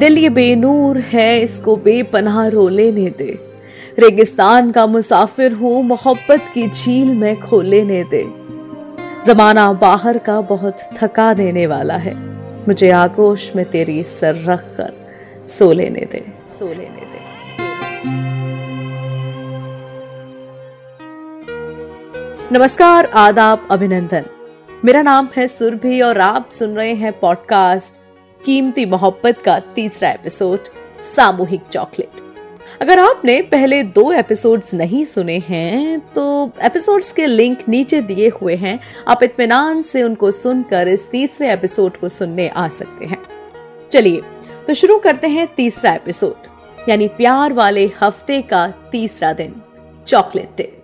दिल ये बेनूर है, इसको बेपनाह रो लेने दे। रेगिस्तान का मुसाफिर हूँ, मोहब्बत की झील में खो लेने दे। जमाना बाहर का बहुत थका देने वाला है। मुझे आगोश में तेरी सर रख कर सो लेने दे सो लेने दे। नमस्कार, आदाब, अभिनंदन। मेरा नाम है सुरभि और आप सुन रहे हैं पॉडकास्ट कीमती मोहब्बत का तीसरा एपिसोड, सामूहिक चॉकलेट। अगर आपने पहले दो एपिसोड्स नहीं सुने हैं तो एपिसोड्स के लिंक नीचे दिए हुए हैं। आप इतमान से उनको सुनकर इस तीसरे एपिसोड को सुनने आ सकते हैं। चलिए तो शुरू करते हैं तीसरा एपिसोड, यानी प्यार वाले हफ़्ते का तीसरा दिन, चॉकलेट डे।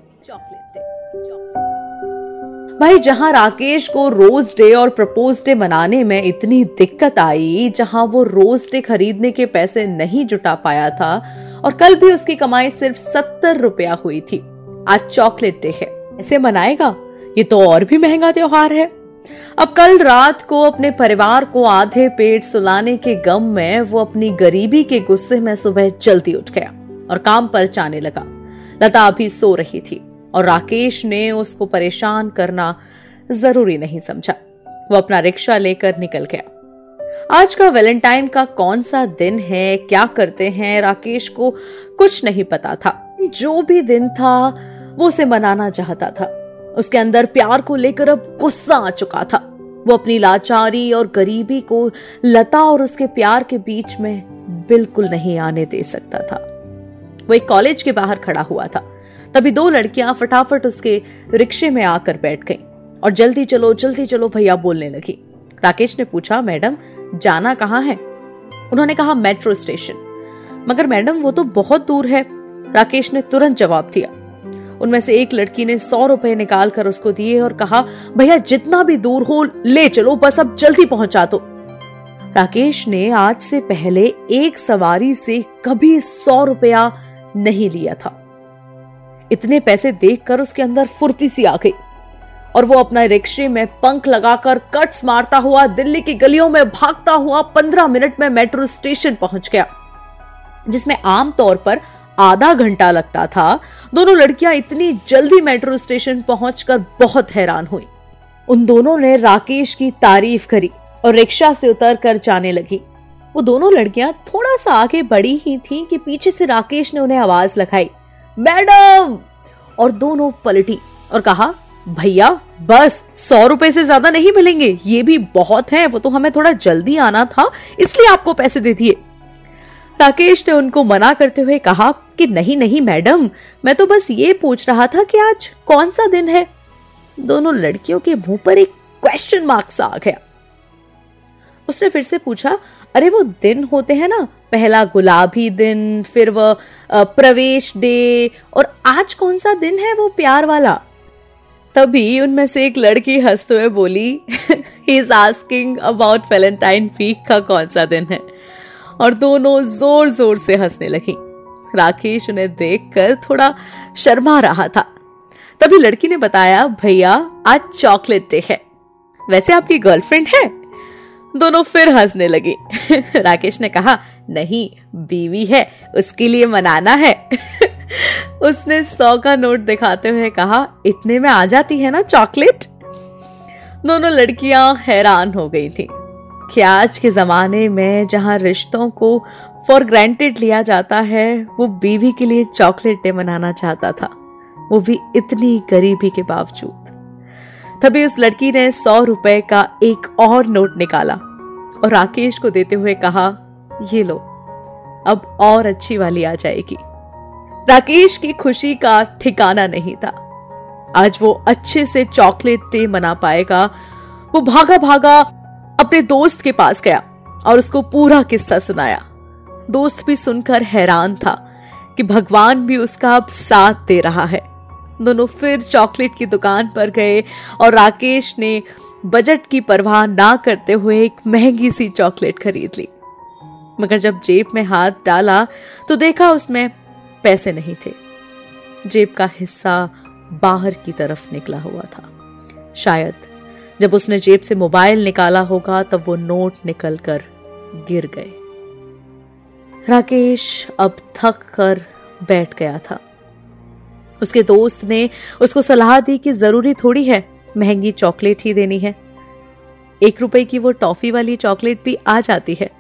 भाई, जहाँ राकेश को रोज डे और प्रपोज डे मनाने में इतनी दिक्कत आई, जहाँ वो रोज डे खरीदने के पैसे नहीं जुटा पाया था, और कल भी उसकी कमाई सिर्फ़ सत्तर रुपया हुई थी। आज चॉकलेट डे है। ऐसे मनाएगा? ये तो और भी महँगा त्योहार है। अब कल रात को अपने परिवार को आधे पेट सुलाने के गम में वो अपनी गरीबी के गुस्से में सुबह जल्दी उठ गया और काम पर जाने लगा। लता अभी सो रही थी। और राकेश ने उसको परेशान करना ज़रूरी नहीं समझा। वो अपना रिक्शा लेकर निकल गया। आज का वैलेंटाइन का कौन सा दिन है? क्या करते हैं? राकेश को कुछ नहीं पता था। जो भी दिन था, वो उसे मनाना चाहता था। उसके अंदर प्यार को लेकर अब गुस्सा आ चुका था। वो अपनी लाचारी और गरीबी को लता और उसके प्यार के बीच में बिल्कुल नहीं आने दे सकता था। वो एक कॉलेज के बाहर खड़ा हुआ था। तभी दो लड़कियाँ फटाफट उसके रिक्शे में आकर बैठ गईं और जल्दी चलो जल्दी चलो भैया बोलने लगी। राकेश ने पूछा, मैडम, जाना कहाँ है? उन्होंने कहा, मेट्रो स्टेशन। मगर मैडम, वो तो बहुत दूर है। राकेश ने तुरंत जवाब दिया। उनमें से एक लड़की ने सौ रुपए निकाल कर उसको दिए और कहा, भैया, जितना भी दूर हो, ले चलो, बस अब जल्दी पहुँचा दो। राकेश ने आज से पहले एक सवारी से कभी सौ रुपया नहीं लिया था। इतने पैसे देखकर उसके अंदर फुर्ती सी आ गई। और वो अपना रिक्शे में पंख लगाकर कट्स मारता हुआ, दिल्ली की गलियों में भागता हुआ पंद्रह मिनट में मेट्रो स्टेशन पहुँच गया, जिसमें आमतौर पर आधा घंटा लगता था। दोनों लड़कियाँ इतनी जल्दी मेट्रो स्टेशन पहुंचकर बहुत हैरान हुई। उन दोनों ने राकेश की तारीफ़ करी और रिक्शा से उतर कर जाने लगी। वो दोनों लड़कियाँ थोड़ा सा आगे बढ़ी ही थीं कि पीछे से राकेश ने उन्हें आवाज़ लगाई। मैडम! और दोनों पलटी और कहा, भैया, बस सौ रुपए से ज़्यादा नहीं मिलेंगे। ये भी बहुत है, वो तो हमें थोड़ा जल्दी आना था, इसलिए आपको पैसे दे दिए। राकेश ने उनको मना करते हुए कहा कि, नहीं नहीं मैडम, मैं तो बस ये पूछ रहा था कि आज कौन सा दिन है? दोनों लड़कियों के मुँह पर एक क्वेश्चन मार्क सा आ गया। उसने फिर से पूछा, अरे, वो दिन होते हैं ना, पहला गुलाबी दिन, फिर वह प्रवेश डे, और आज कौन सा दिन है वो प्यार वाला? तभी उनमें से एक लड़की हँसते हुए बोली he is asking about Valentine week का कौन सा दिन है? और दोनों ज़ोर ज़ोर से हंसने लगी। राकेश उन्हें देखकर थोड़ा शर्मा रहा था। तभी लड़की ने बताया, भैया, आज चॉकलेट डे है। वैसे आपकी गर्लफ्रेंड है? दोनों फिर हंसने लगी। राकेश ने कहा, नहीं, बीवी है, उसके लिए मनाना है। उसने सौ का नोट दिखाते हुए कहा, इतने में आ जाती है ना चॉकलेट? दोनों लड़कियाँ हैरान हो गई थी क्या आज के जमाने में जहाँ रिश्तों को फॉर ग्रांटेड लिया जाता है, वो बीवी के लिए चॉकलेट डे मनाना चाहता था। वो भी इतनी गरीबी के बावजूद। तभी उस लड़की ने सौ रुपए का एक और नोट निकाला और राकेश को देते हुए कहा, ये लो, अब और अच्छी वाली आ जाएगी। राकेश की खुशी का ठिकाना नहीं था। आज वो अच्छे से चॉकलेट डे मना पाएगा। वो भागा भागा अपने दोस्त के पास गया और उसको पूरा किस्सा सुनाया। दोस्त भी सुनकर हैरान था कि भगवान भी उसका अब साथ दे रहा है। दोनों फिर चॉकलेट की दुकान पर गए और राकेश ने बजट की परवाह ना करते हुए एक महँगी सी चॉकलेट खरीद ली। मगर जब जेब में हाथ डाला तो देखा उसमें पैसे नहीं थे। जेब का हिस्सा बाहर की तरफ़ निकला हुआ था। शायद जब उसने जेब से मोबाइल निकाला होगा, तब वो नोट निकल कर गिर गए। राकेश अब थक कर बैठ गया था। उसके दोस्त ने उसको सलाह दी कि ज़रूरी थोड़ी है, महँगी चॉकलेट ही देनी है। एक रुपए की वो टॉफी वाली चॉकलेट भी आ जाती है।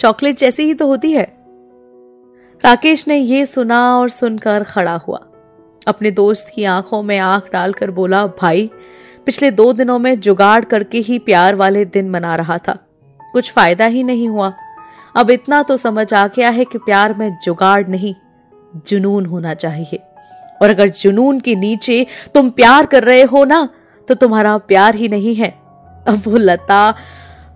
चॉकलेट जैसी ही तो होती है। राकेश ने यह सुना और सुनकर खड़ा हुआ। अपने दोस्त की आँखों में आँख डालकर बोला, भाई, पिछले दो दिनों में जुगाड़ करके ही प्यार वाले दिन मना रहा था। कुछ फ़ायदा ही नहीं हुआ। अब इतना तो समझ आ गया है कि प्यार में जुगाड़ नहीं, जुनून होना चाहिए। और अगर जुनून के नीचे तुम प्यार कर रहे हो ना तो तुम्हारा प्यार ही नहीं है। अब वो लता,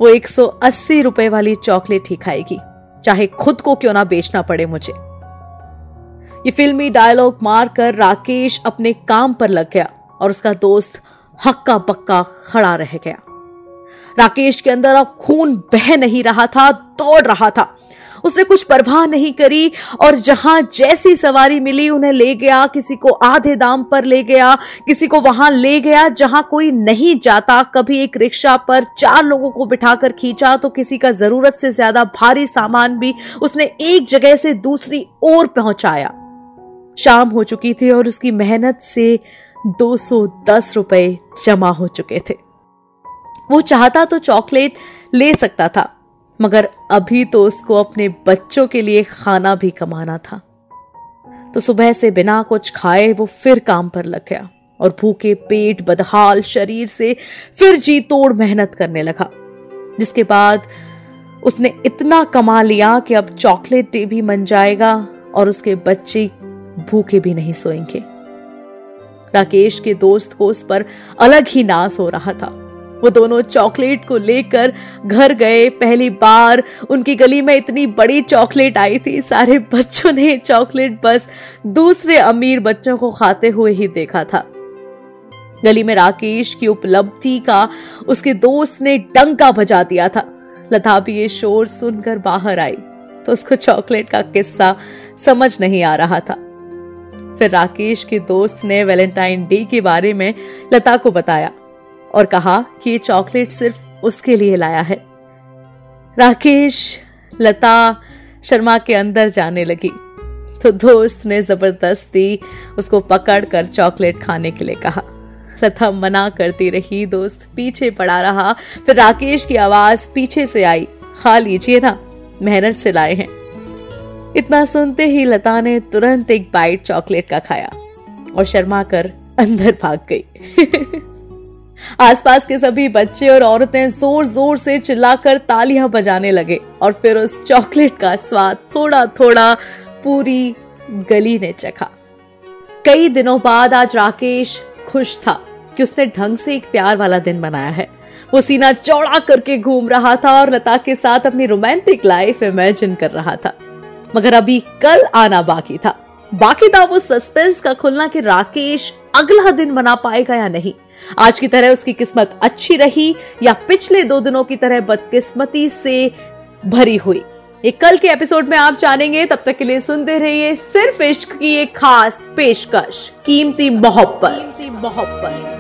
वो 180 रुपए वाली चॉकलेट ही खाएगी। चाहे खुद को क्यों ना बेचना पड़े मुझे। ये फिल्मी डायलॉग मारकर राकेश अपने काम पर लग गया और उसका दोस्त हक्का बक्का खड़ा रह गया। राकेश के अंदर अब खून बह नहीं रहा था, दौड़ रहा था। उसने कुछ परवाह नहीं करी और जहाँ जैसी सवारी मिली, उन्हें ले गया, किसी को आधे दाम पर ले गया, किसी को वहाँ ले गया, जहाँ कोई नहीं जाता, कभी एक रिक्शा पर चार लोगों को बिठाकर खींचा तो किसी का ज़रूरत से ज़्यादा भारी सामान भी उसने एक जगह से दूसरी ओर पहुँचाया। शाम हो चुकी थी और उसकी मेहनत से 210 रुपए जमा हो चुके थे। वो चाहता तो चॉकलेट ले सकता था, मगर अभी तो उसको अपने बच्चों के लिए खाना भी कमाना था। तो सुबह से बिना कुछ खाए वो फिर काम पर लग गया और भूखे पेट, बदहाल, शरीर से फिर जी तोड़ मेहनत करने लगा, जिसके बाद उसने इतना कमा लिया कि अब चॉकलेट डे भी मन जाएगा और उसके बच्चे भूखे भी नहीं सोएँगे। राकेश के दोस्त को उस पर अलग ही नाश हो रहा था। वो दोनों चॉकलेट को लेकर घर गए। पहली बार उनकी गली में इतनी बड़ी चॉकलेट आई थी। सारे बच्चों ने चॉकलेट बस दूसरे अमीर बच्चों को खाते हुए ही देखा था। गली में राकेश की उपलब्धि का उसके दोस्त ने डंका बजा दिया था। लता भी ये शोर सुनकर बाहर आई तो उसको चॉकलेट का किस्सा समझ नहीं आ रहा था। फिर राकेश के दोस्त ने वैलेंटाइन डे के बारे में लता को बताया। और कहा कि ये चॉकलेट सिर्फ़ उसके लिए लाया है। राकेश, लता, शर्मा के अंदर जाने लगी। तो दोस्त ने ज़बरदस्ती उसको पकड़कर चॉकलेट खाने के लिए कहा। लता मना करती रही, दोस्त पीछे पड़ा रहा। फिर राकेश की आवाज़ पीछे से आई। खा लीजिए ना, मेहनत से लाए हैं। इतना सुनते ही लता ने तुरंत एक बाइट चॉकलेट का खाया और शर्मा कर अंदर भाग गई। आसपास के सभी बच्चे और औरतें ज़ोर ज़ोर से चिल्लाकर तालियाँ बजाने लगे और फिर उस चॉकलेट का स्वाद थोड़ा थोड़ा पूरी गली ने चखा। कई दिनों बाद आज राकेश खुश था कि उसने ढंग से एक प्यार वाला दिन बनाया है। वो सीना चौड़ा करके घूम रहा था और लता के साथ अपनी रोमांटिक लाइफ इमेजिन कर रहा था। मगर अभी कल आना बाकी था। बाकी था वो सस्पेंस का खुलना कि राकेश अगला दिन मना पाएगा या नहीं। आज की तरह उसकी किस्मत अच्छी रही या पिछले दो दिनों की तरह बदकिस्मती से भरी हुई। ये कल के एपिसोड में आप जानेंगे, तब तक के लिए सुनते रहिए सिर्फ़ इश्क की एक खास पेशकश, कीमती मोहब्बत। कीमती मोहब्बत।